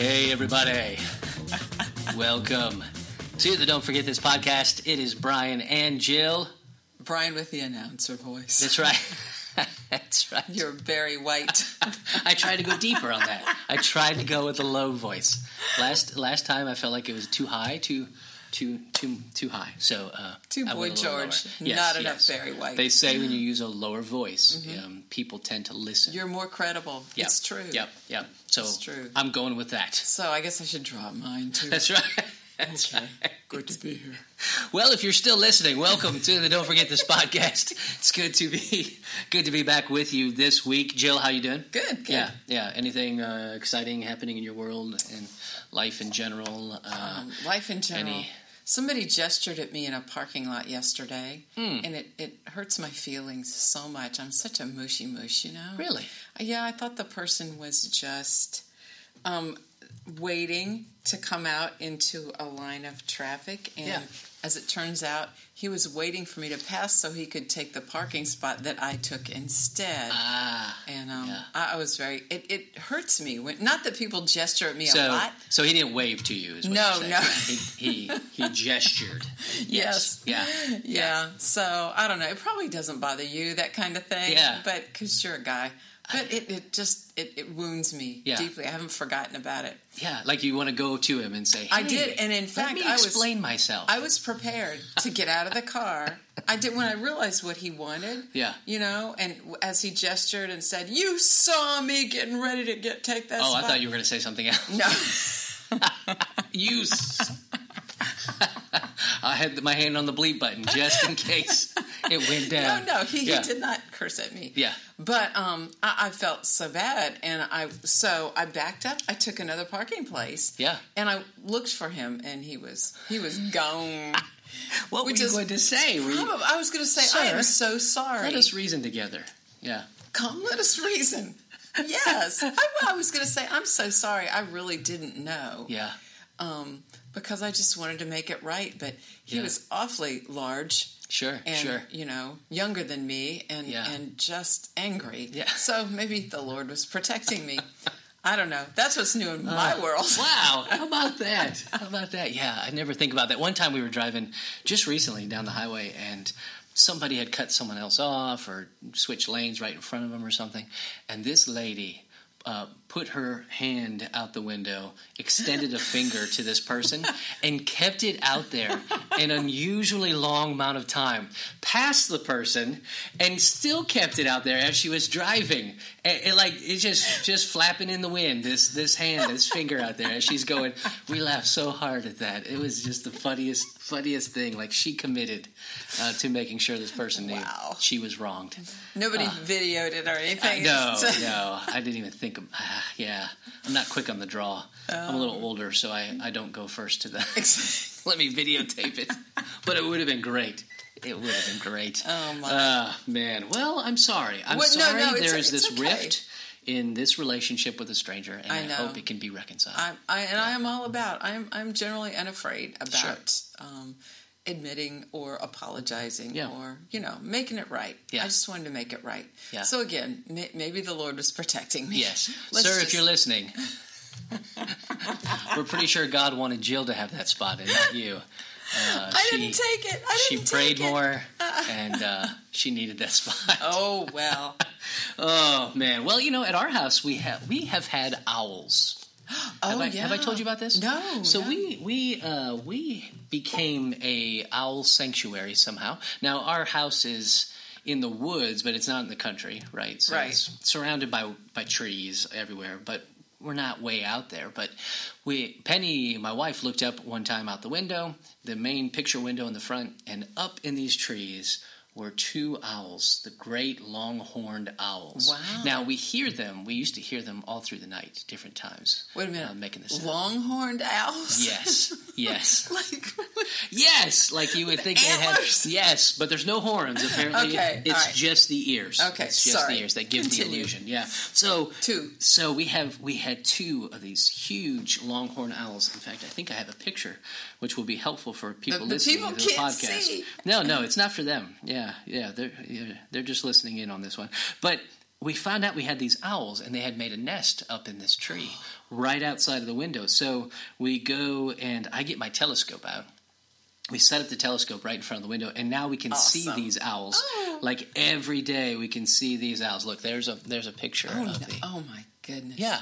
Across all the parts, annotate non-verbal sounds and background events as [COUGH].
Hey, everybody. Welcome to the Don't Forget This podcast. It is Brian and Jill. Brian with the announcer voice. That's right. [LAUGHS] That's right. You're very white. [LAUGHS] I tried to go deeper on that. I tried to go with a low voice. Last last time I felt like it was too high, too too too too high. So uh, Too boy went a little George. Yes, Not enough yes. very white. They say when you use a lower voice, um, people tend to listen. You're more credible. Yep. It's true. Yep, yep. So It's true. I'm going with that. So I guess I should drop mine too. That's right. [LAUGHS] That's Okay. right. Good to be here. Well, if you're still listening, welcome to the Don't Forget This podcast. It's good to be good to be back with you this week. Jill, how you doing? Good. Good. Yeah, yeah. Anything uh, exciting happening in your world and life in general? Uh, Um, life in general. Any- Somebody gestured at me in a parking lot yesterday, Hmm. and it, it hurts my feelings so much. I'm such a mushy mush, you know? really? Yeah, I thought the person was just um, waiting to come out into a line of traffic. And Yeah. as it turns out, he was waiting for me to pass so he could take the parking spot that I took instead. Ah. And um, yeah. I, I was very, it, it hurts me. When, not that people gesture at me a So, lot. so he didn't wave to you? No, no. He, he he [LAUGHS] gestured. Yes. Yeah. Yeah. So I don't know. It probably doesn't bother you, that kind of thing. Yeah. But because you're a guy. But it, it just it, it wounds me Yeah. deeply. I haven't forgotten about it. Yeah. Like you want to go to him and say, I did, and in let fact, I was- explain myself." I was prepared to get out of the car. I did when I realized what he wanted. Yeah. You know, and as he gestured and said, "You saw me getting ready to get take that." oh, I thought you were going to say something else. No. [LAUGHS] You. s- [LAUGHS] I had my hand on the bleep button just in case it went [LAUGHS] down. no, no, he, Yeah. he did not curse at me. Yeah. But um, I, I felt so bad, and I so I backed up. I took another parking place. Yeah. and I looked for him, and he was he was gone. [LAUGHS] What Which were you is going to say? Were you- I was going to say, I am so sorry. let us reason together. Yeah. Come, let us reason. Yes, I, I was going to say, I'm so sorry. I really didn't know. Yeah. Um, because I just wanted to make it right, but he Yeah. was awfully large. Sure. and sure. you know younger than me and Yeah. and just angry Yeah. [LAUGHS] so maybe the lord was protecting me [LAUGHS] i don't know that's what's new in my world Uh, Wow, [LAUGHS] how about that? How about that? Yeah, I never think about that. One time we were driving just recently down the highway and somebody had cut someone else off or switched lanes right in front of them or something. And this lady uh, put her hand out the window, extended a finger to this person, [LAUGHS] and kept it out there an unusually long amount of time, past the person, and still kept it out there as she was driving. And, and like it's just just flapping in the wind. This this hand, this finger out there as she's going. We laughed so hard at that. It was just the funniest funniest thing. Like she committed uh, to making sure this person knew Wow. she was wronged. nobody videoed it or anything Uh, No, [LAUGHS] no, I didn't even think of. Ah, yeah, I'm not quick on the draw. I'm a little Oh. older, so I, I don't go first to the. [LAUGHS] Let me videotape it. But it would have been great. It would have been great. Oh, my. Uh, man. Well, I'm sorry. I'm Well, sorry no, it's- there is this okay. rift in this relationship with a stranger, and I, I hope it can be reconciled. I, I and i am all about i'm i'm generally unafraid about um, admitting or apologizing Yeah. or you know making it right Yeah. i just wanted to make it right Yeah. so again may, maybe the lord was [LAUGHS] protecting me yes, [LAUGHS] Let's sir. If you're listening, [LAUGHS] we're pretty sure God wanted Jill to have that spot, and not you. Uh, i she- didn't take it i didn't prayed take it. She prayed more and uh, she needed that spot. oh well Oh, man! Well, you know, at our house we have we have had owls. Oh, have, I, yeah. have I told you about this? No, So no. we we uh, we became a owl sanctuary somehow. Now our house is in the woods, but it's not in the country, right? So Right. It's surrounded by by trees everywhere, but we're not way out there. But we Penny, my wife, looked up one time out the window, the main picture window in the front, and up in these trees were two owls, the great long-horned owls. Wow. Now we hear them. We used to hear them all through the night, different times. Wait a minute. uh, making this. long horned owls? Yes, [LAUGHS] yes, like, yes. Like you would think they had. Yes, but there's no horns. Apparently, Okay, it's right. just the ears. Okay, it's just sorry. the ears that give the illusion. Yeah. So Two. So we have we had two of these huge longhorn owls. In fact, I think I have a picture, which will be helpful for people the listening people to the podcast. see. No, no, it's not for them. Yeah, yeah, they're yeah, they're just listening in on this one. But we found out we had these owls and they had made a nest up in this tree right outside of the window. So we go and I get my telescope out. We set up the telescope right in front of the window, and now we can see these owls. Oh. Like every day, we can see these owls. Look, there's a there's a picture Oh, of no- the oh my goodness. yeah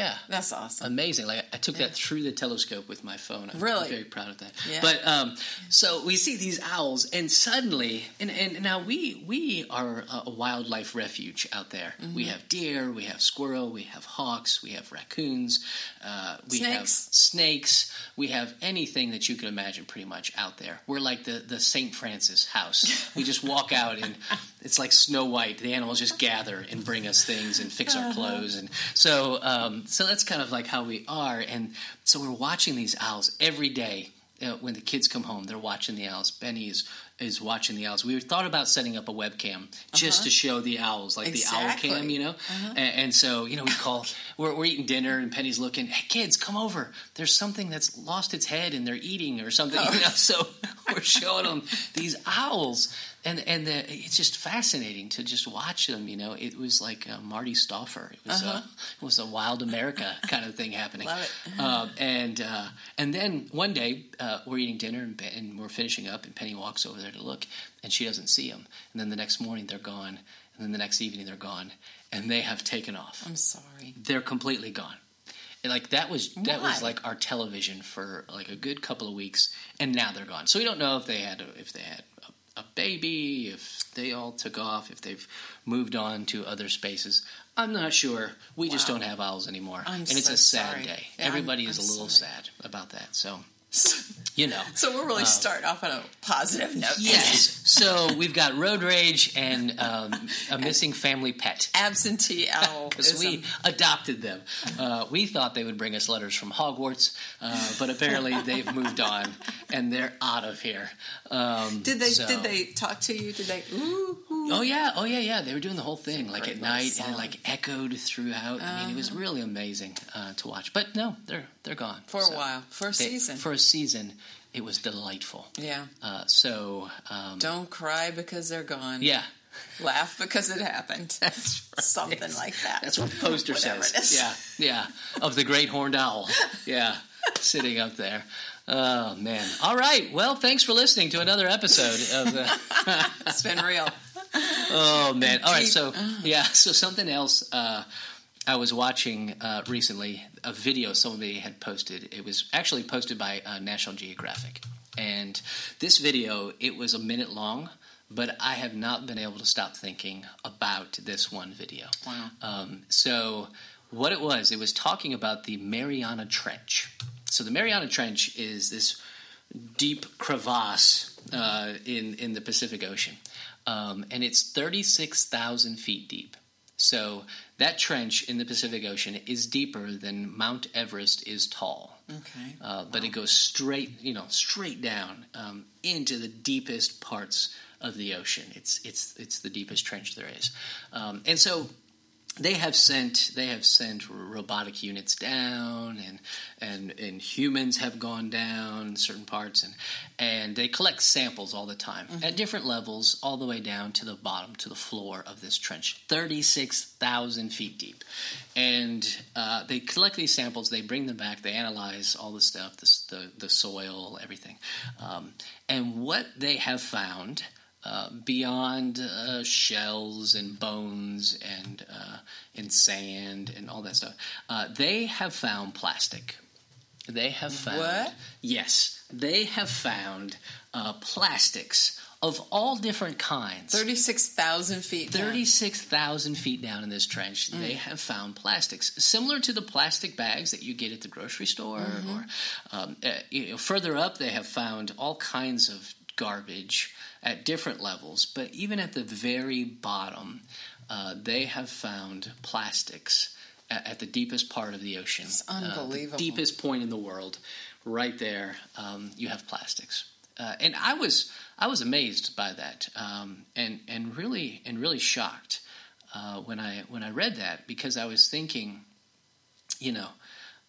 yeah That's awesome. amazing. Like I took that through the telescope with my phone. I'm Really? very proud of that. Yeah. But um, so we see these owls, and suddenly, and, and now we we are a, wildlife refuge out there. Mm-hmm. We have deer, we have squirrel, we have hawks, we have raccoons, uh, we have Snakes. snakes, we have anything that you can imagine, pretty much out there. We're like the the Saint Francis house. we just walk out and. [LAUGHS] It's like Snow White. The animals just gather and bring us things and fix Uh-huh. our clothes, and so um, so that's kind of like how we are. And so we're watching these owls every day. Uh, when the kids come home, they're watching the owls. Benny is is watching the owls. We thought about setting up a webcam just to show the owls, like the owl Uh-huh. Exactly. Uh-huh. cam, you know. And, and so you know, we call. We're, we're eating dinner, and Penny's looking. Hey, kids, come over. There's something that's lost its head, and they're eating or something. Oh. You know, so [LAUGHS] we're showing them these owls, and and the, it's just fascinating to just watch them. You know, it was like uh, Marty Stouffer. It was uh it was a Wild America [LAUGHS] kind of thing happening. Uh-huh. Love it. Um, and uh, and then one day uh, we're eating dinner and, and we're finishing up, and Penny walks over there to look, and she doesn't see them. And then the next morning they're gone, and then the next evening they're gone, and they have taken off. I'm sorry. They're completely gone. And like that was that was like our television for like a good couple of weeks, and now they're gone. So we don't know if they had if they had a, baby, if they all took off, if they've moved on to other spaces. I'm not sure. We just don't have owls anymore, I'm and it's a sad sorry. day. Yeah, I'm- Everybody is I'm a little sorry. sad about that. So you know. [LAUGHS] So we're really starting off on a positive note. Yes. [LAUGHS] so we've got road rage and um, a missing family pet. Absentee [LAUGHS] owl. Because we adopted them. Uh, we thought they would bring us letters from Hogwarts, uh, but apparently they've moved on and they're out of here. Um, Did they so- did they talk to you? Did they ooh, ooh. Oh yeah, oh yeah, yeah. They were doing the whole thing like at night, and it like echoed throughout. I mean, it was really amazing uh, to watch. But no, they're they're gone for So a while. For a they- season. For a season, it was delightful. yeah. Uh, so um, Don't cry because they're gone. yeah, Laugh because it happened. [LAUGHS] that's right. Something like that. That's what the poster says. Yeah, yeah, of the great horned owl. Yeah, sitting up there. Oh man! All right. Well, thanks for listening to another episode of the. [LAUGHS] It's been real. [LAUGHS] Oh man! All right. So yeah. So something else. Uh, I was watching uh, recently a video somebody had posted. It was actually posted by uh, National Geographic, and this video it was a minute long, but I have not been able to stop thinking about this one video. Wow. Um, so what it was, it was talking about the Mariana Trench. So the Mariana Trench is this deep crevasse uh, in in the Pacific Ocean, um, and it's thirty six thousand feet deep. So that trench in the Pacific Ocean is deeper than Mount Everest is tall. Okay. Uh, but it goes straight, you know, straight down um, into the deepest parts of the ocean. It's it's it's the deepest trench there is, um, and so they have sent they have sent robotic units down, and and and humans have gone down certain parts, and and they collect samples all the time at different levels, all the way down to the bottom to the floor of this trench, thirty six thousand feet deep, and uh, they collect these samples, they bring them back, they analyze all the stuff, the the, the soil, everything, um, and what they have found. Uh, beyond uh, shells and bones and uh, and sand and all that stuff, uh, they have found plastic. They have found What? yes, they have found uh, plastics of all different kinds. Thirty-six thousand feet. down. 36,000 feet down in this trench, they have found plastics similar to the plastic bags that you get at the grocery store. Or um, uh, you know, further up, they have found all kinds of garbage at different levels. But even at the very bottom, uh, they have found plastics at, at the deepest part of the ocean. It's Uh, the unbelievable. deepest point in the world, right there, um, you have plastics. Uh, and I was I was amazed by that, um, and and really and really shocked uh, when I when I read that because I was thinking, you know,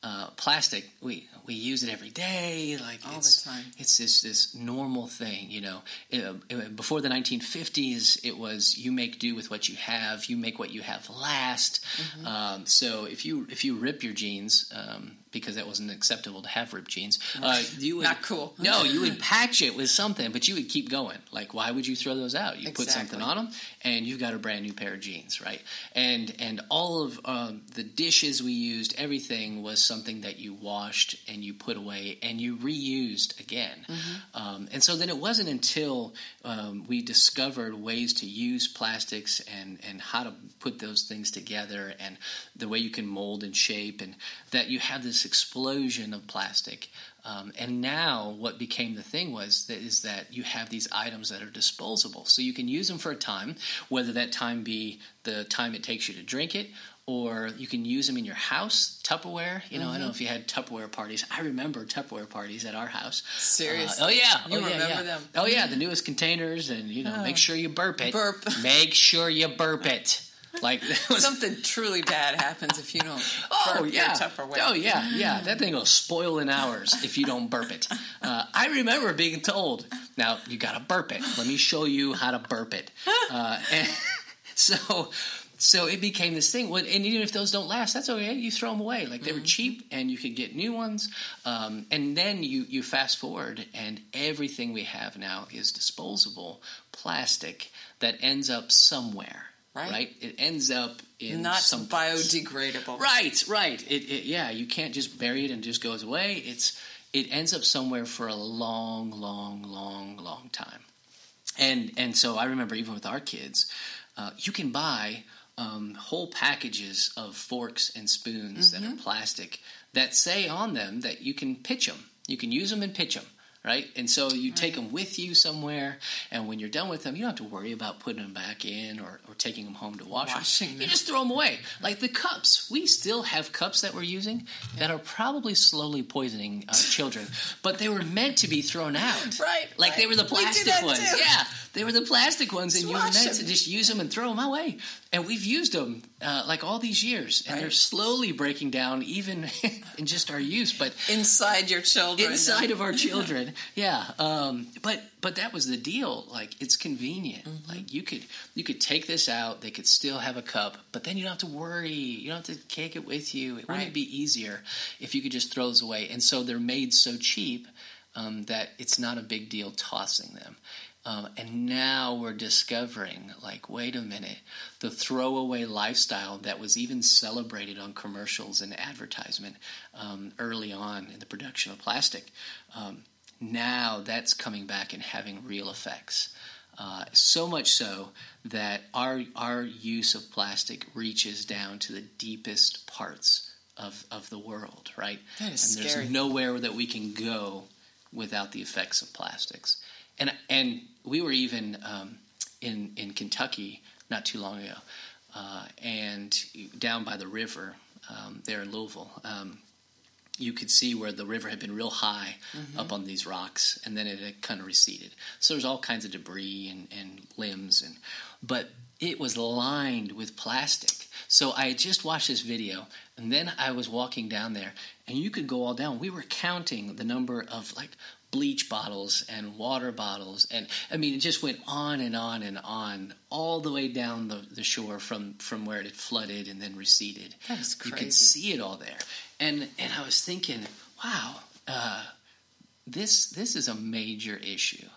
uh, plastic, we we use it every day, like All the it's, time. It's this this normal thing, you know. Uh, uh, before the 1950s, it was you make do with what you have, you make what you have last. Mm-hmm. Um, so if you if you rip your jeans, um, because that wasn't acceptable to have ripped jeans, uh, you would Not cool. no, [LAUGHS] you would patch it with something, but you would keep going. Like, why would you throw those out? You put something on them, and you've got a brand new pair of jeans, right? And and all of um, the dishes we used, everything was something that you washed and you put away and you reused again. Um, and so then it wasn't until um, we discovered ways to use plastics and and how to put those things together and the way you can mold and shape and that you have this explosion of plastic. Um, and now, what became the thing was that is that you have these items that are disposable, so you can use them for a time, whether that time be the time it takes you to drink it, or you can use them in your house, Tupperware. You know, I don't know if you had Tupperware parties. I remember Tupperware parties at our house. Seriously? Uh, oh yeah, You oh, yeah, remember yeah. them? Oh yeah, the newest containers, and you know, Oh. make sure you burp it. Burp. Make sure you burp it. Like Something truly bad happens if you don't Oh burp your yeah! Oh yeah, yeah. That thing will spoil in hours if you don't burp it. Uh, I remember being told, "Now you got to burp it. Let me show you how to burp it." Uh, and [LAUGHS] so, so it became this thing. And even if those don't last, that's okay. You throw them away. Like they were cheap, and you could get new ones. Um, and then you you fast forward, and everything we have now is disposable plastic that ends up somewhere. Right. It ends up in Not some biodegradable. Right, right. It, it, yeah, you can't just bury it and it just goes away. It's it ends up somewhere for a long, long, long, long time. And and so I remember even with our kids, uh, you can buy um, whole packages of forks and spoons that are plastic that say on them that you can pitch them. You can use them and pitch them. Right, and so you take them with you somewhere, and when you're done with them, you don't have to worry about putting them back in or, or taking them home to wash Washing them. them. You just throw them away. Like the cups, we still have cups that we're using that are probably slowly poisoning uh, [LAUGHS] children, but they were meant to be thrown out. [LAUGHS] Right, Like they were the plastic that ones. too. Yeah, they were the plastic ones, and Just you were meant to just use them and throw them away. And we've used them uh, like all these years, and Right. they're slowly breaking down, even [LAUGHS] in just our use. But Inside your children. inside of our [LAUGHS] children. Yeah um, but but that was the deal. Like it's convenient. Mm-hmm. like you could you could take this out. They could still have a cup but then you don't have to worry. You don't have to take it with you. It wouldn't it be easier if you could just throw those away. And so they're made so cheap um, that it's not a big deal tossing them um, and now we're discovering, like, wait a minute, the throwaway lifestyle that was even celebrated on commercials and advertisement um, early on in the production of plastic. Um, now that's coming back and having real effects. Uh, so much so that our our use of plastic reaches down to the deepest parts of, of the world, right? That is and scary. there's nowhere that we can go without the effects of plastics. And and we were even um, in in Kentucky not too long ago, uh, and down by the river um, there in Louisville. Um, you could see where the river had been real high up on these rocks, and then it had kind of receded. So there's all kinds of debris and, and limbs, and but it was lined with plastic. So I had just watched this video, and then I was walking down there, and you could go all down. We were counting the number of like bleach bottles and water bottles, and I mean it just went on and on and on all the way down the, the shore from from where it had flooded and then receded. That is crazy. You could see it all there, and and I was thinking, wow, uh, this this is a major issue.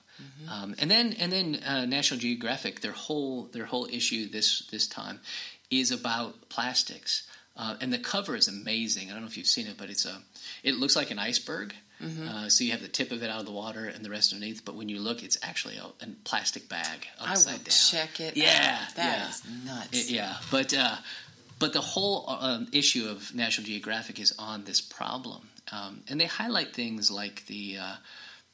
Um, and then and then uh, National Geographic, their whole their whole issue this this time is about plastics, uh, and the cover is amazing. I don't know if you've seen it, but it's a it looks like an iceberg. Uh, so you have the tip of it out of the water and the rest underneath, but when you look, it's actually a, a plastic bag I will down. check it. Yeah, out. That yeah. is nuts. It- yeah, but uh, but the whole um, issue of National Geographic is on this problem, um, and they highlight things like the uh,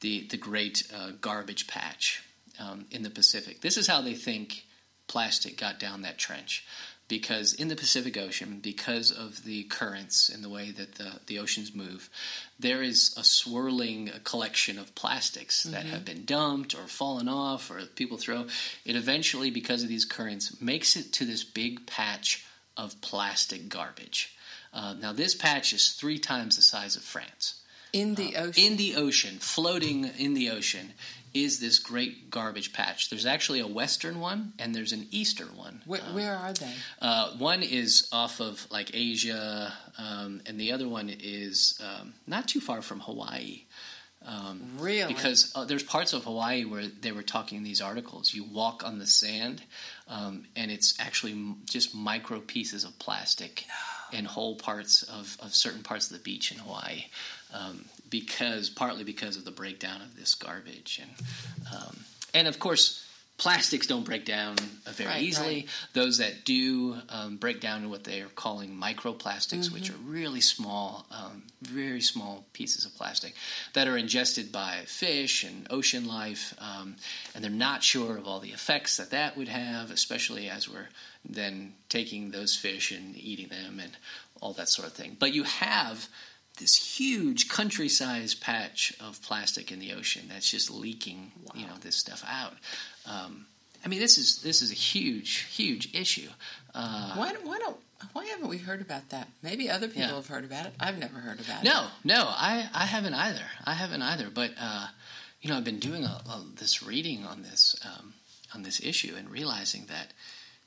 the the great uh, garbage patch um, in the Pacific. This is how they think plastic got down that trench. Because in the Pacific Ocean, because of the currents and the way that the, the oceans move, there is a swirling collection of plastics that have been dumped or fallen off or people throw. It eventually, because of these currents, makes it to this big patch of plastic garbage. Uh, now, this patch is three times the size of France. In the ocean. In the ocean, floating in the ocean, is this great garbage patch. There's actually a western one and there's an eastern one. Where, um, where are they? Uh, one is off of like Asia, um, and the other one is um, not too far from Hawaii. Um, really? Because uh, there's parts of Hawaii where they were talking in these articles. You walk on the sand, um, and it's actually m- just micro pieces of plastic no. In whole parts of, of certain parts of the beach in Hawaii. Um, because partly because of the breakdown of this garbage, and um, and of course plastics don't break down very right, easily. Right. Those that do um, break down to what they are calling microplastics, mm-hmm. which are really small, um, very small pieces of plastic that are ingested by fish and ocean life, um, and they're not sure of all the effects that that would have, especially as we're then taking those fish and eating them and all that sort of thing. But you have this huge country-sized patch of plastic in the ocean that's just leaking, wow. you know, this stuff out. Um, I mean, this is this is a huge, huge issue. Uh, why, why don't why haven't we heard about that? Maybe other people yeah. have heard about it. I've never heard about no, it. No, no, I, I haven't either. I haven't either. But uh, you know, I've been doing a, a, this reading on this um, on this issue and realizing that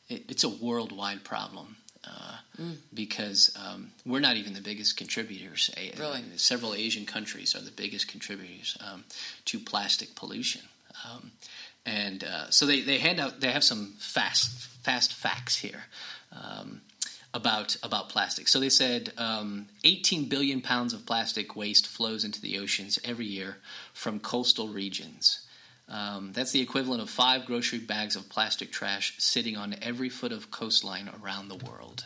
it, it's a worldwide problem. Uh, mm. Because um, we're not even the biggest contributors. Really? several Asian countries are the biggest contributors um, to plastic pollution. Um, and uh, so they, they hand out they have some fast fast facts here um, about about plastic. So they said um, 18 billion pounds of plastic waste flows into the oceans every year from coastal regions. Um, that's the equivalent of five grocery bags of plastic trash sitting on every foot of coastline around the world.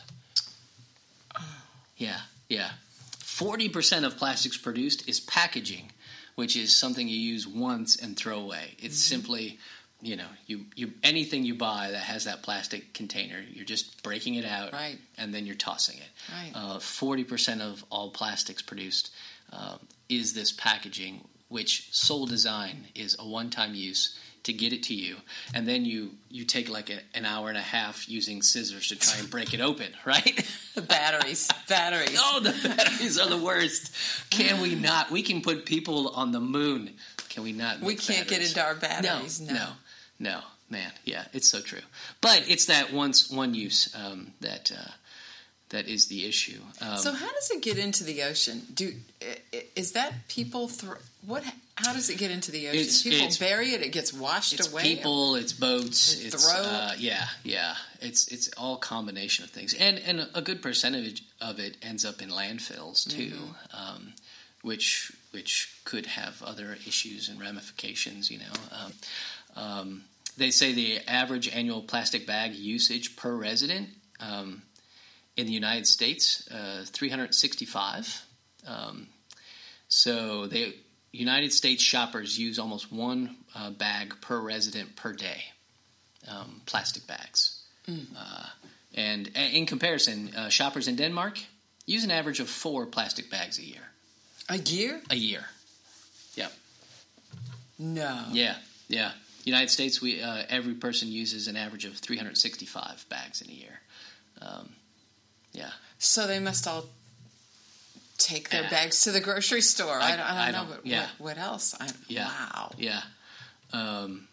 Yeah, yeah. 40% of plastics produced is packaging which is something you use once and throw away. It's mm-hmm. simply, you know, you, you anything you buy that has that plastic container, you're just breaking it out, right. and then you're tossing it. Uh, forty percent of all plastics produced uh, is this packaging, which sole design is a one-time use to get it to you, and then you you take like a, an hour and a half using scissors to try and break it open, [LAUGHS] right? The batteries, [LAUGHS] batteries. oh, the batteries are the worst. Can we not? We can put people on the moon. Can we not? We can't batteries? get into our batteries. No, no, no, no, man. Yeah, it's so true. But it's that once one use um, that. Uh, that is the issue. Um, so how does it get into the ocean? Do is that people throw what? How does it get into the ocean? It's, people it's, bury it; it gets washed it's away. People, it's boats, it's, it's uh, yeah, yeah. It's it's all combination of things, and and a good percentage of it ends up in landfills too, mm-hmm. um, which which could have other issues and ramifications. You know. Um, um they say the average annual plastic bag usage per resident um, in the United States, uh, 365. Um, so the United States shoppers use almost one uh, bag per resident per day, um, plastic bags. Mm. Uh, and in comparison, uh, shoppers in Denmark use an average of four plastic bags a year. A year? A year. Yep. No. Yeah, yeah. United States, we uh, every person uses an average of 365 bags in a year. Um, yeah. So they must all take their bags to the grocery store. I, I, don't, I don't, I don't know, but yeah. what, what else? yeah. Wow. Yeah. Um,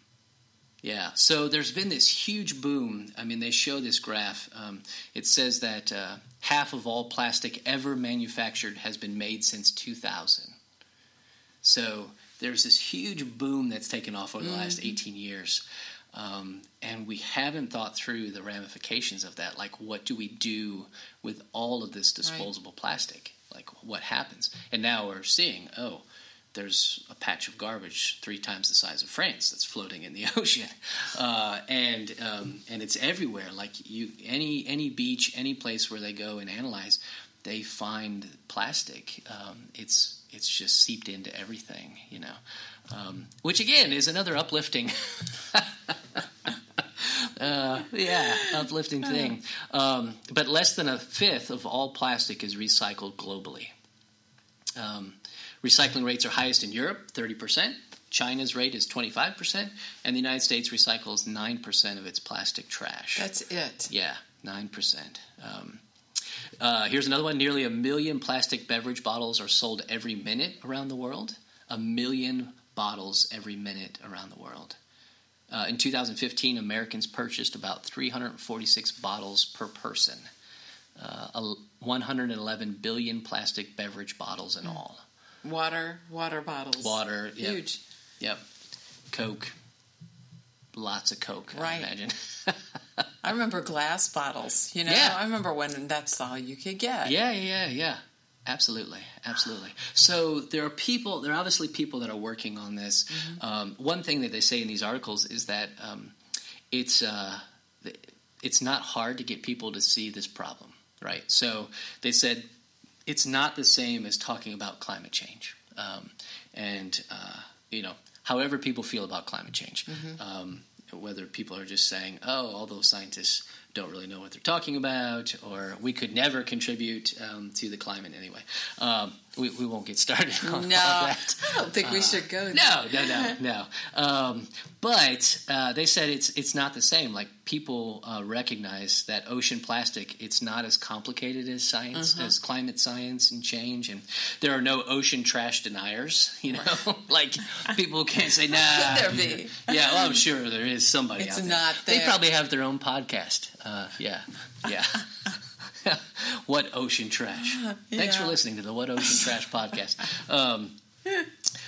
yeah. So there's been this huge boom. I mean, they show this graph. Um, it says that uh, half of all plastic ever manufactured has been made since 2000. So there's this huge boom that's taken off over the mm-hmm. last 18 years. Um, and we haven't thought through the ramifications of that. Like, what do we do with all of this disposable right. plastic? Like, what happens? And now we're seeing, oh, there's a patch of garbage three times the size of France that's floating in the [LAUGHS] ocean, uh, and um, and it's everywhere. Like you, any any beach, any place where they go and analyze, they find plastic. Um, it's it's just seeped into everything, you know. Um, which again is another uplifting. [LAUGHS] uh, yeah, uplifting thing. Um, but less than a fifth of all plastic is recycled globally. Um, recycling rates are highest in Europe, 30%. China's rate is 25%, and the United States recycles 9% of its plastic trash. That's it. Yeah, Nine percent. Um, uh, here's another one. Nearly a million plastic beverage bottles are sold every minute around the world. A million bottles every minute around the world. Uh, in 2015, Americans purchased about 346 bottles per person. Uh, 111 billion plastic beverage bottles in all. Water, water bottles. Water, yep. huge. Yep. Coke, lots of Coke. Right. I imagine. [LAUGHS] I remember glass bottles. You know, Yeah. I remember when that's all you could get. Yeah, yeah, yeah. Absolutely, absolutely. So there are people. There are obviously people that are working on this. Um, one thing that they say in these articles is that um, it's uh, it's not hard to get people to see this problem, right? So they said it's not the same as talking about climate change, um, and uh, you know, however people feel about climate change. Um, whether people are just saying, "Oh, all those scientists don't really know what they're talking about," or "We could never contribute um, to the climate anyway." Um, we, we won't get started [LAUGHS] on No, that. I don't think we should go. there. No, no, no, no. Um, but uh, they said it's it's not the same. Like people uh, recognize that ocean plastic, it's not as complicated as science, Uh-huh. as climate science and change, and there are no ocean trash deniers. [LAUGHS] You know, [LAUGHS] like people can't say, "Nah." Could there be? Yeah, well, I'm sure there is somebody It's out there. not They probably have their own podcast. Uh, yeah, yeah. [LAUGHS] what ocean trash? Thanks for listening to the What Ocean [LAUGHS] Trash podcast. Um,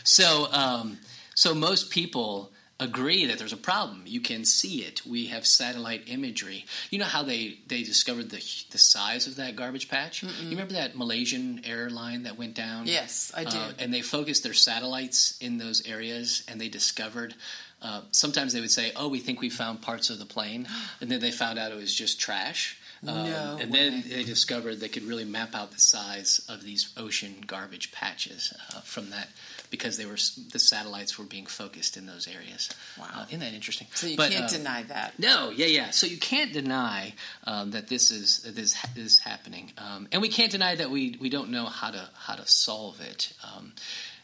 so, um, so most people agree that there's a problem. You can see it. We have satellite imagery. You know how they they discovered the the size of that garbage patch? You remember that Malaysian airline that went down? Yes, I do. Uh, and they focused their satellites in those areas, and they discovered. Uh, sometimes they would say, "Oh, we think we found parts of the plane," [GASPS] and then they found out it was just trash. Um, No and way. then they discovered they could really map out the size of these ocean garbage patches uh, from that because they were the satellites were being focused in those areas. Wow. Uh, isn't that interesting? So you But, can't uh, deny that. no, yeah, yeah. So you can't deny um, that this is that this is happening, um, and we can't deny that we we don't know how to how to solve it. Um,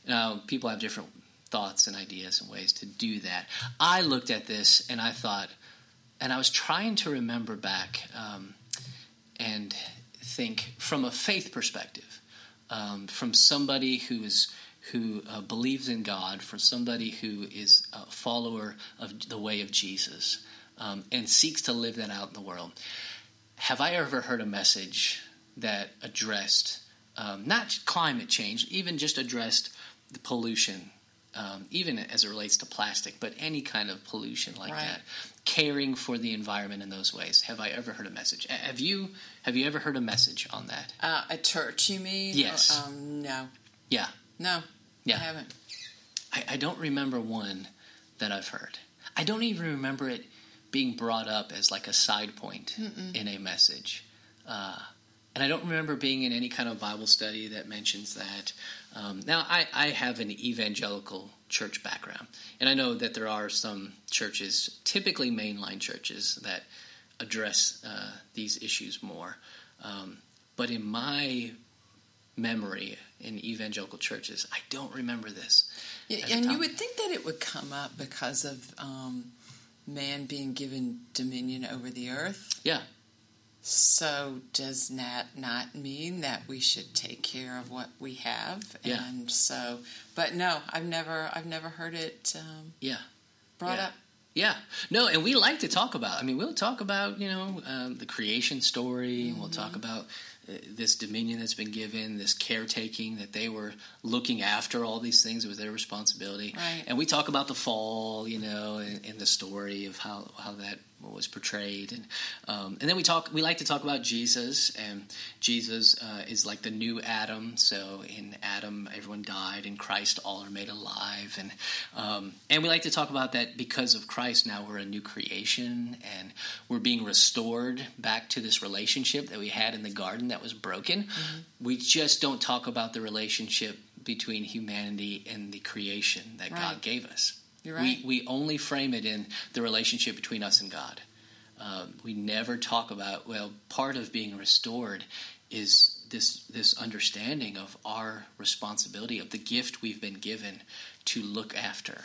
now, people have different thoughts and ideas and ways to do that. I looked at this and I thought, and I was trying to remember back um, think from a faith perspective, um, from somebody who is who uh, believes in God, from somebody who is a follower of the way of Jesus, um, and seeks to live that out in the world. Have I ever heard a message that addressed um, not climate change, even just addressed the pollution, um, even as it relates to plastic, but any kind of pollution like Right. that, caring for the environment in those ways? Have I ever heard a message? Have you? Have you ever heard a message on that? Uh, a church, you mean? Yes. Um, no, Yeah, no, Yeah. I haven't. I, I don't remember one that I've heard. I don't even remember it being brought up as like a side point in a message. Uh, and I don't remember being in any kind of Bible study that mentions that. Um, now, I, I have an evangelical church background, and I know that there are some churches, typically mainline churches, that address uh, these issues more. Um, but in my memory in evangelical churches, I don't remember this. Yeah, and you would think that it would come up because of um, man being given dominion over the earth. Yeah, So does that not mean that we should take care of what we have? Yeah. And so, but no, I've never, I've never heard it um, yeah. brought Yeah. up. Yeah, no, and we like to talk about. I mean, we'll talk about you know um, the creation story. and We'll talk about uh, this dominion that's been given, this caretaking that they were looking after all these things. It was their responsibility, Right. and we talk about the fall, you know, and, and the story of how how that was portrayed, and um, and then we talk. We like to talk about Jesus, and Jesus uh, is like the new Adam. So in Adam, everyone died. In Christ, all are made alive, and um, and we like to talk about that because of Christ. Now we're a new creation, and we're being restored back to this relationship that we had in the garden that was broken. We just don't talk about the relationship between humanity and the creation that God gave us. You're right. We we only frame it in the relationship between us and God. Um, we never talk about well, part of being restored is this this understanding of our responsibility of the gift we've been given to look after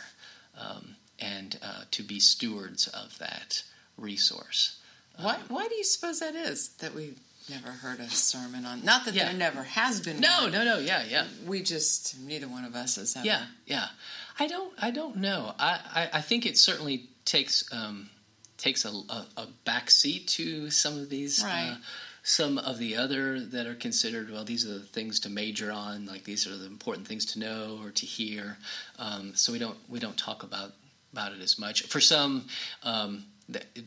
um, and uh, to be stewards of that resource. Why? Why do you suppose that is that we've never heard a sermon on? Not that Yeah. there never has been. No, one. no, no. Yeah, yeah. We just neither one of us has ever. Yeah, yeah. I don't. I don't know. I. I, I think it certainly takes um, takes a, a, a back seat to some of these. Right. Uh, some of the other that are considered well, these are the things to major on. Like these are the important things to know or to hear. Um, so we don't we don't talk about about it as much. For some. Um,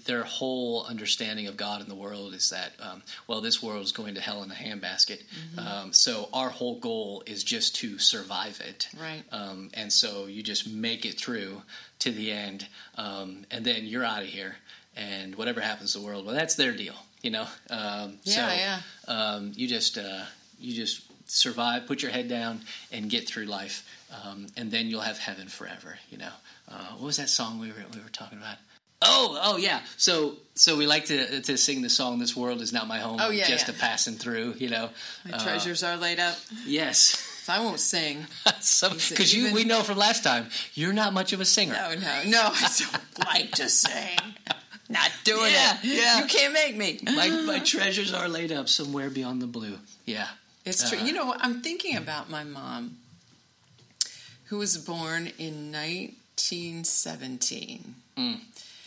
their whole understanding of God and the world is that, um, well, this world is going to hell in a handbasket. Um, so our whole goal is just to survive it. Right. Um, and so you just make it through to the end, um, and then you're out of here. And whatever happens to the world, well, that's their deal, you know. Um, so, Yeah, Um, you just uh, you just survive, put your head down, and get through life, um, and then you'll have heaven forever. You know. Uh, what was that song we were we were talking about? Oh, oh yeah. So, so we like to to sing the song "This World Is Not My Home." Oh, I'm yeah, just yeah. a passing through. You know. My Uh, treasures are laid up. yes. I won't sing. [LAUGHS] Because you, we know from last time, you're not much of a singer. No, no, no. I don't [LAUGHS] like to sing. Not doing Yeah, it. yeah. You can't make me. My, my treasures are laid up somewhere beyond the blue. Yeah. It's true. Uh, You know. I'm thinking about my mom, who was born in 1917,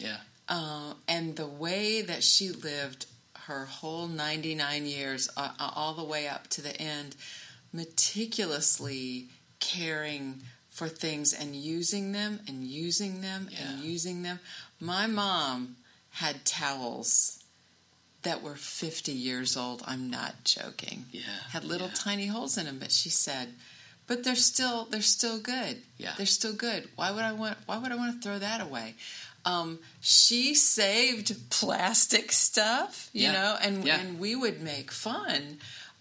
Yeah. uh, and the way that she lived her whole 99 years, uh, uh, all the way up to the end, meticulously caring for things and using them and using them and using them. My mom had towels that were 50 years old. I'm not joking. Yeah. Had little yeah. tiny holes in them, but she said, "But they're still they're still good. Yeah. They're still good. Why would I want why would I want to throw that away?" Um, she saved plastic stuff, you Yeah. know, and Yeah. and we would make fun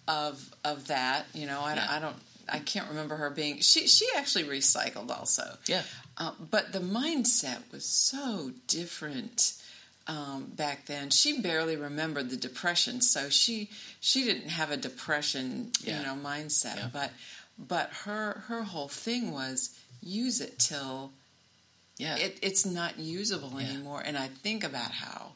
of of that. You know, I, Yeah. I don't I can't remember her being she she actually recycled also. Yeah. Uh, but the mindset was so different um, back then. She barely remembered the depression, so she she didn't have a depression, you know, mindset. But but her her whole thing was use it till Yeah. it, it's not usable Yeah. anymore. And I think about how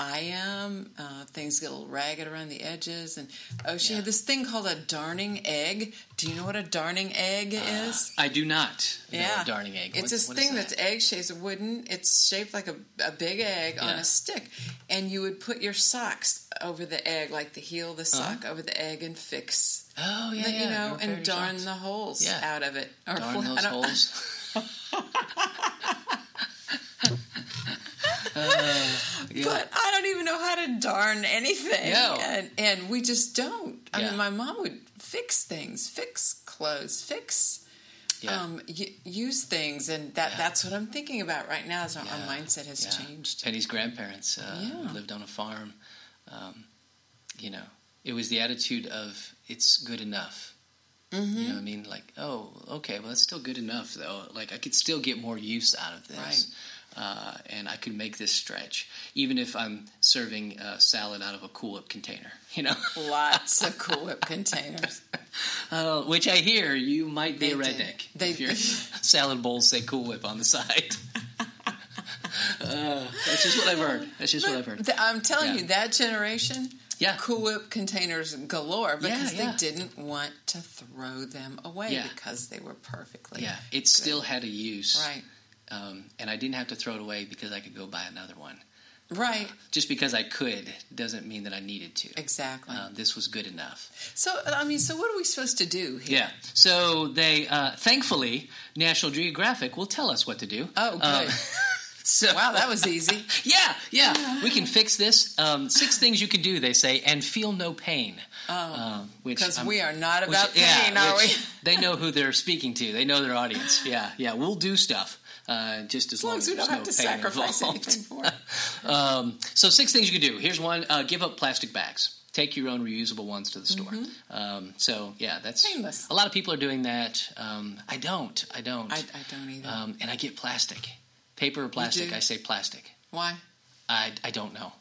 I am. Uh, things get a little ragged around the edges, and oh, she Yeah. had this thing called a darning egg. Do you know what a darning egg is? I do not know Yeah, a darning egg. It's What- this what thing that? that's egg shaped, wooden. It's shaped like a, a big egg on a stick, and you would put your socks over the egg, like the heel of the sock over the egg, and fix, Oh, yeah, the, yeah. you know, repair your and darn socks. the holes Yeah. out of it. Or Darn those don't- [LAUGHS] holes. But I don't even know how to darn anything, No. and and we just don't. I Yeah. mean, my mom would fix things, fix clothes, fix. Yeah. Um, y- use things, and that Yeah. that's what I'm thinking about right now. Is our, our mindset has Yeah. changed. Penny's grandparents uh, Yeah. lived on a farm. Um, you know, it was the attitude of it's good enough. Mm-hmm. You know what I mean? Like, oh, okay, well, that's still good enough, though. Like, I could still get more use out of this. Right. Uh, and I could make this stretch, even if I'm serving uh, salad out of a Cool Whip container, [LAUGHS] you know? Lots of Cool Whip containers. [LAUGHS] Uh, which I hear you might be They a redneck. They- if your [LAUGHS] salad bowls say Cool Whip on the side. uh, that's just what I've heard. That's just what I've heard. Th- I'm telling Yeah. you, that generation, Yeah. Cool Whip containers galore because yeah. they didn't want to throw them away Yeah. because they were perfectly Yeah, it still had a use. right. Um, and I didn't have to throw it away because I could go buy another one. Right, Just because I could doesn't mean that I needed to. exactly. Um, this was good enough. so, I mean, so what are we supposed to do here? Yeah. So they, uh, thankfully, National Geographic will tell us what to do. Oh, good. Um, [LAUGHS] so wow, that was easy. [LAUGHS] Yeah, yeah, we can fix this. Um, six things you can do, they say, and feel no pain. Oh, Um, which because I'm- we are not which- about yeah, pain, are which we? They know who they're speaking to. They know their audience. Yeah, yeah. We'll do stuff. Uh, just as, As long as we there's don't have no to pain sacrifice involved. anything for it. [LAUGHS] Um, so six things you can do. Here's one: uh, give up plastic bags. Take your own reusable ones to the store. Um, so yeah, that's Painless. a lot of people are doing that. Um, I don't. I don't. I, I don't either. um, and I get plastic, paper or plastic. I say plastic. Why? I, I don't know.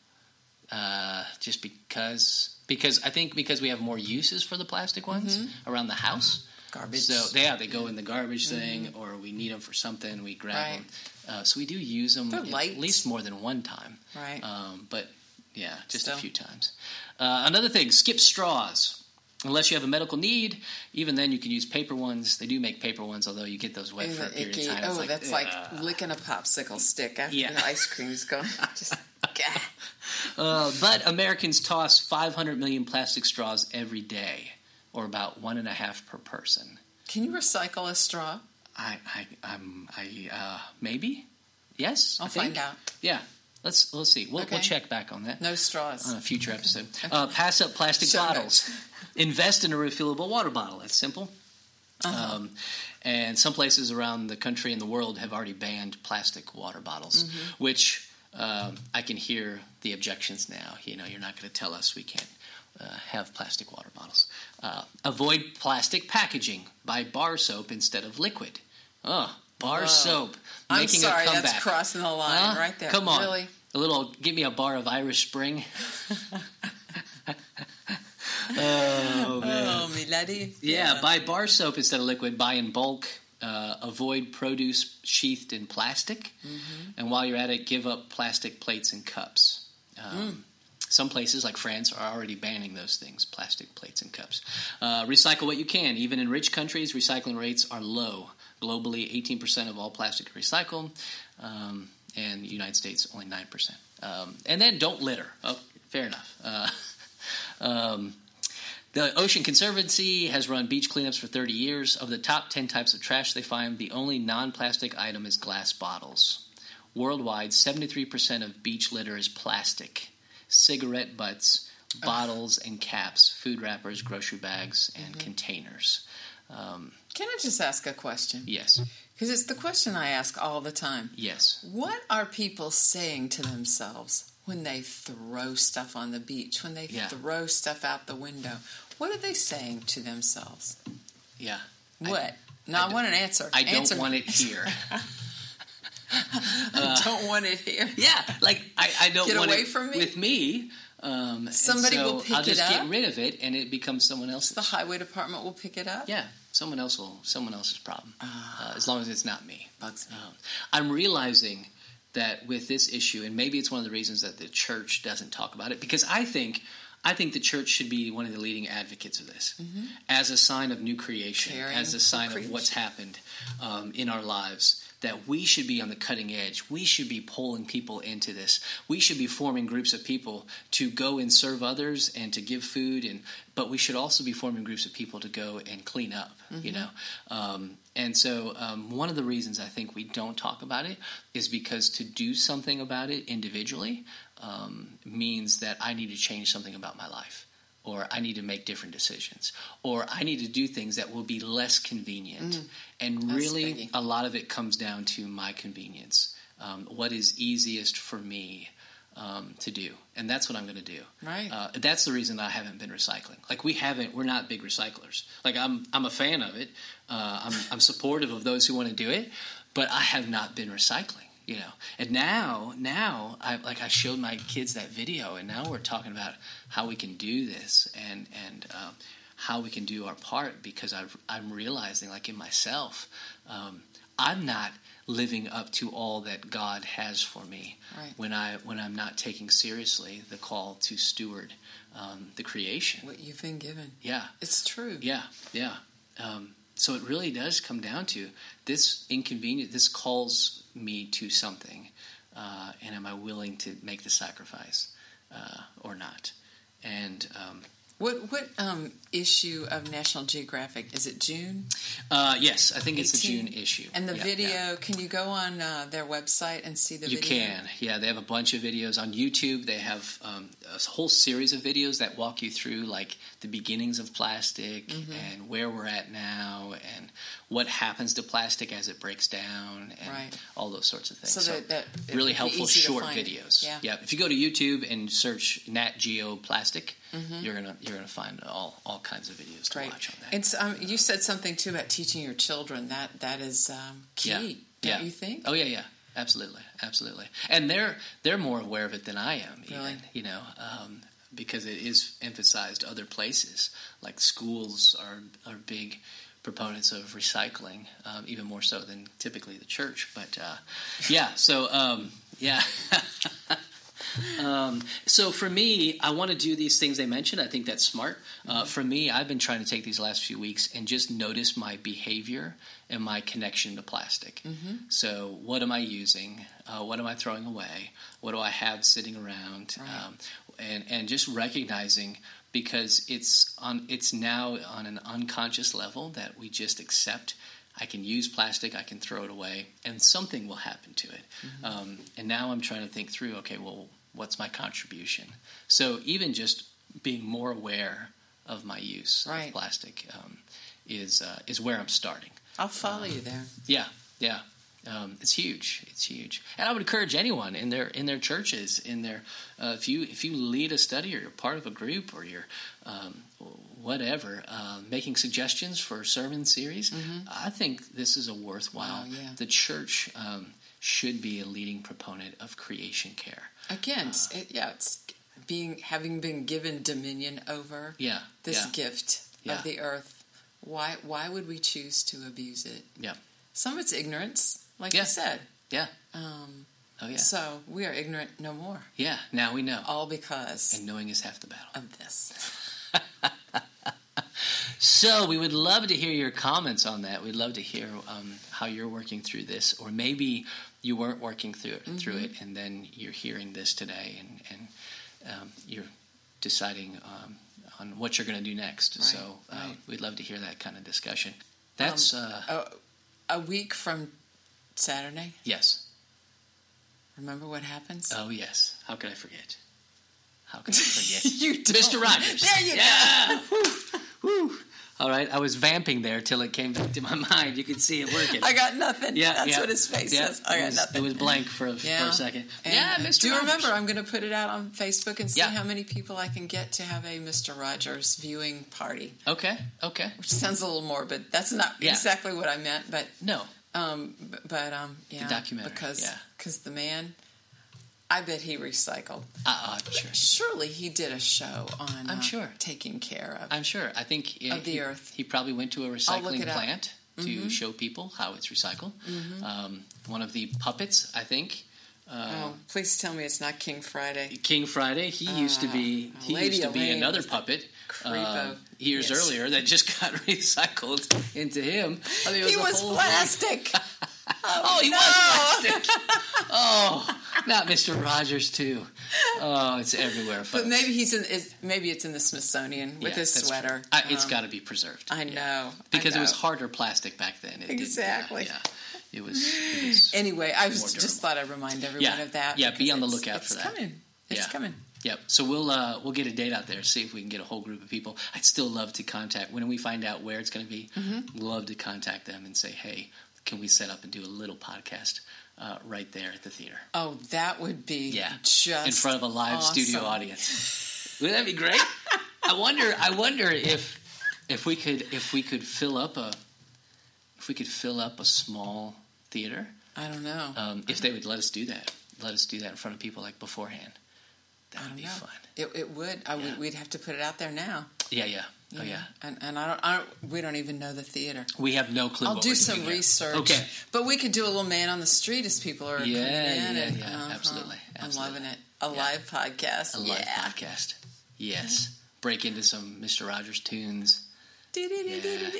Uh, just because because I think because we have more uses for the plastic ones around the house. Mm-hmm. Garbage. So yeah, they go in the garbage thing, or we need them for something. We grab Right. them. Uh, so we do use them at least more than one time. Right. Um, but Yeah, just Still. a few times. Uh, another thing: skip straws. Unless you have a medical need, even then you can use paper ones. They do make paper ones, although you get those wet Ooh, for a period icky- of time. It's Oh, that's like licking a popsicle stick after Yeah. the ice cream's gone. [LAUGHS] Just. [LAUGHS] Uh, but Americans toss 500 million plastic straws every day, or about one and a half per person. Can you recycle a straw? I, I, I'm, I, uh, maybe, yes. I'll find out. Yeah, let's let's see. We'll, we'll check back on that No straws. on a future episode. [LAUGHS] Uh, pass up plastic Show bottles. [LAUGHS] Invest in a refillable water bottle. That's simple. Uh-huh. Um, and some places around the country and the world have already banned plastic water bottles, Mm-hmm. which um, I can hear the objections now. You know, you're not going to tell us we can't uh, have plastic water bottles. Uh, avoid plastic packaging. Buy bar soap instead of liquid. Oh, bar Whoa. soap I'm making sorry, a comeback. that's crossing the line Huh? right there. Come on, Really? a little. Give me a bar of Irish Spring. [LAUGHS] oh man. Oh, me laddie. Yeah, buy bar soap instead of liquid. Buy in bulk. Uh, avoid produce sheathed in plastic. Mm-hmm. And while you're at it, give up plastic plates and cups. Um, Mm. Some places, like France, are already banning those things plastic plates and cups. Uh, recycle what you can. Even in rich countries, recycling rates are low. Globally, 18% of all plastic is recycled, um, and the United States, only 9%. Um, and then don't litter. Oh, fair enough. Uh, [LAUGHS] um, the Ocean Conservancy has run beach cleanups for 30 years. Of the top 10 types of trash they find, the only non plastic item is glass bottles. Worldwide, 73% of beach litter is plastic. Cigarette butts, bottles and caps, food wrappers, grocery bags, and containers. Um, Can I just ask a question? yes, Because it's the question I ask all the time. yes. What are people saying to themselves when they throw stuff on the beach, when they Yeah. throw stuff out the window? What are they saying to themselves? Yeah. I- What? no, I want an answer. I don't Answer want it here. [LAUGHS] [LAUGHS] I don't want it here. yeah, like I, I don't Get want away it from me? with me. Um, Somebody so will pick I'll just it get up? rid of it, and it becomes someone else's. The highway department will pick it up. Yeah, someone else will. Someone else's problem, Ah. uh, as long as it's not me. Bugs me. Um, I'm realizing that with this issue, and maybe it's one of the reasons that the church doesn't talk about it, because I think. I think the church should be one of the leading advocates of this as a sign of new creation, Mm-hmm. Caring as a sign of what's happened um, in our lives. That we should be on the cutting edge. We should be pulling people into this. We should be forming groups of people to go and serve others and to give food. And but we should also be forming groups of people to go and clean up. You know, um, and so um, one of the reasons I think we don't talk about it is because to do something about it individually um, means that I need to change something about my life or I need to make different decisions, or I need to do things that will be less convenient. And That's really, a lot of it comes down to my convenience. Um, what is easiest for me um, to do, and that's what I'm going to do. Right. Uh, that's the reason I haven't been recycling. Like we haven't, we're not big recyclers. Like I'm, I'm a fan of it. Uh, I'm, I'm supportive of those who want to do it, but I have not been recycling. You know, and now, now, I like I showed my kids that video, and now we're talking about how we can do this and and um, how we can do our part because I've, I'm realizing, like in myself, um, I'm not living up to all that God has for me Right. when I when I'm not taking seriously the call to steward um, the creation. What you've been given. Yeah, It's true. yeah, yeah. Um, so it really does come down to this inconvenience. This calls me to something, uh, and am I willing to make the sacrifice uh, or not? And um, What what um, issue of National Geographic is it? June uh, yes, I think it's the June issue. and the Yeah, video. yeah. Can you go on uh, their website and see the You video? can, yeah. They have a bunch of videos on YouTube. They have um, a whole series of videos that walk you through like the beginnings of plastic Mm-hmm. and where we're at now and what happens to plastic as it breaks down and Right. all those sorts of things. So that- that- really helpful short videos. Yeah. If you go to YouTube and search Nat Geo Plastic, Mm-hmm. you're gonna you're gonna find all all kinds of videos to Great. watch on that. It's um, you said something too about teaching your children. That that is um, key. Yeah. Don't Yeah. you think? Oh yeah, yeah, absolutely, absolutely. And they're they're more aware of it than I am. Even, Really? you know, um, because it is emphasized other places. Like schools are are big proponents of recycling, um, even more so than typically the church. But uh, yeah, so um, yeah. [LAUGHS] um, so for me, I want to do these things they mentioned. I think that's smart. Uh, for me, I've been trying to take these last few weeks and just notice my behavior and my connection to plastic. So, what am I using? Uh, what am I throwing away? What do I have sitting around? Right. Um, and and just recognizing because it's on it's now on an unconscious level that we just accept. I can use plastic, I can throw it away, and something will happen to it. Um, and now I'm trying to think through. Okay, well, what's my contribution? So even just being more aware of my use Right. of plastic um, is uh, is where I'm starting. I'll follow you there. Yeah, yeah. Um, it's huge. It's huge, and I would encourage anyone in their in their churches, in their uh, if you if you lead a study or you're part of a group or you're um, whatever, uh, making suggestions for a sermon series. I think this is a worthwhile. Mm-hmm. Wow, yeah. The church um, should be a leading proponent of creation care. Again, it's, it, yeah, it's being having been given dominion over Yeah, this yeah, gift Yeah. of the earth. Why why would we choose to abuse it? yeah, Some of it's ignorance, like Yeah. you said. yeah. Um, Oh yeah, So we are ignorant no more, yeah. Now we know, all because and knowing is half the battle. of this. [LAUGHS] So we would love to hear your comments on that. We'd love to hear um, how you're working through this, or maybe you weren't working through it, through Mm-hmm. it, and then you're hearing this today, and and um, you're deciding um, on what you're going to do next. Right, so uh, right. Um, we'd love to hear that kind of discussion. That's uh, A, a week from Saturday. yes. Remember what happens? Oh yes. How could I forget? How could I forget? [LAUGHS] you don't. Mr. Rogers. There you yeah. Woo. [LAUGHS] Woo. All right, I was vamping there till it came back to my [LAUGHS] mind. You could see it working. I got nothing. Yeah, that's yeah. what his face Yeah, says. I got was, nothing. It was blank for a, yeah. for a second. And, yeah, Mr. Do you Rogers. remember? I'm going to put it out on Facebook and see how many people I can get to have a Mr. Rogers viewing party. Okay, okay. Which sounds a little morbid. That's not exactly what I meant, but No, um, but um, yeah, documentary, because yeah. because the man, I bet he recycled. uh, uh, sure. Surely he did a show on. I'm uh, sure. taking care of. I'm sure. I think Of the he, earth. He probably went to a recycling it up. plant to show people how it's recycled. Um, one of the puppets, I think, oh, please tell me it's not King Friday. King Friday. He used to be. Ah, He Lady used to be Elaine another the puppet. Uh, years Yes. earlier, that just [LAUGHS] got recycled into him. I mean, it [LAUGHS] He was plastic. Oh, he no. was plastic. oh, not Mr. Rogers too. Oh, it's everywhere. Folks. But maybe he's in. Is, maybe it's in the Smithsonian with Yeah, his sweater. I, it's Um, got to be preserved. I know I because it was harder plastic back then. It didn't- Exactly. yeah, yeah. it was. It was Anyway, I was, just thought I'd remind everyone Yeah. of that. Yeah, be on the lookout it's for that. Coming. It's Yeah. coming. Yep. So we'll uh, we'll get a date out there. See if we can get a whole group of people. I'd still love to contact when we find out where it's going to be. Mm-hmm. Love to contact them and say, hey, can we set up and do a little podcast uh, right there at the theater? Oh, that would be Yeah, just in front of a live awesome. studio audience. Wouldn't that be great? I wonder. I wonder if if we could if we could fill up a if we could fill up a small theater. I don't know. Um, if they would let us do that, let us do that in front of people like beforehand. That I would don't be know. fun. It, it would. I Yeah. We'd have to put it out there now. Yeah, yeah. Oh yeah. And and I don't. I don't. We don't even know the theater. We have no clue. I'll do some research. Okay. But we could do a little man on the street as people are Yeah, coming in. yeah, and, yeah, uh-huh. absolutely, I'm loving it. A Yeah. live podcast. A live yeah. podcast. Yes. Break into some Mr. Rogers tunes.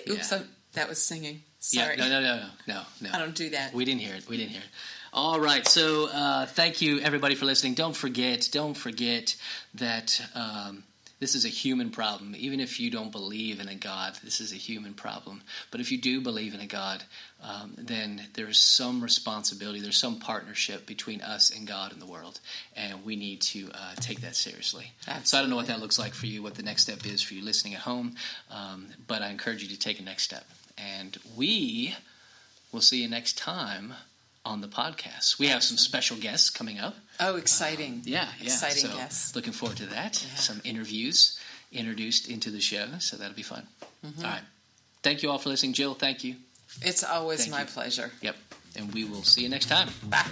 Oops, that was singing. Sorry. Yeah. No, no, no, no, no, no. I don't do that. We didn't hear it. We didn't hear it. All right. So uh, thank you, everybody, for listening. Don't forget, don't forget that um, this is a human problem. Even if you don't believe in a God, this is a human problem. But if you do believe in a God, um, then there's some responsibility, there's some partnership between us and God in the world. And we need to uh, take that seriously. So I don't know what that looks like for you, what the next step is for you listening at home. Um, but I encourage you to take a next step. And we will see you next time on the podcast. We have some special guests coming up. Oh, exciting. Yeah, yeah. Exciting so guests. Looking forward to that. Yeah. Some interviews introduced into the show, so that'll be fun. Mm-hmm. All right. Thank you all for listening. Jill, thank you. It's always Thank my you. pleasure. Yep. And we will see you next time. Bye.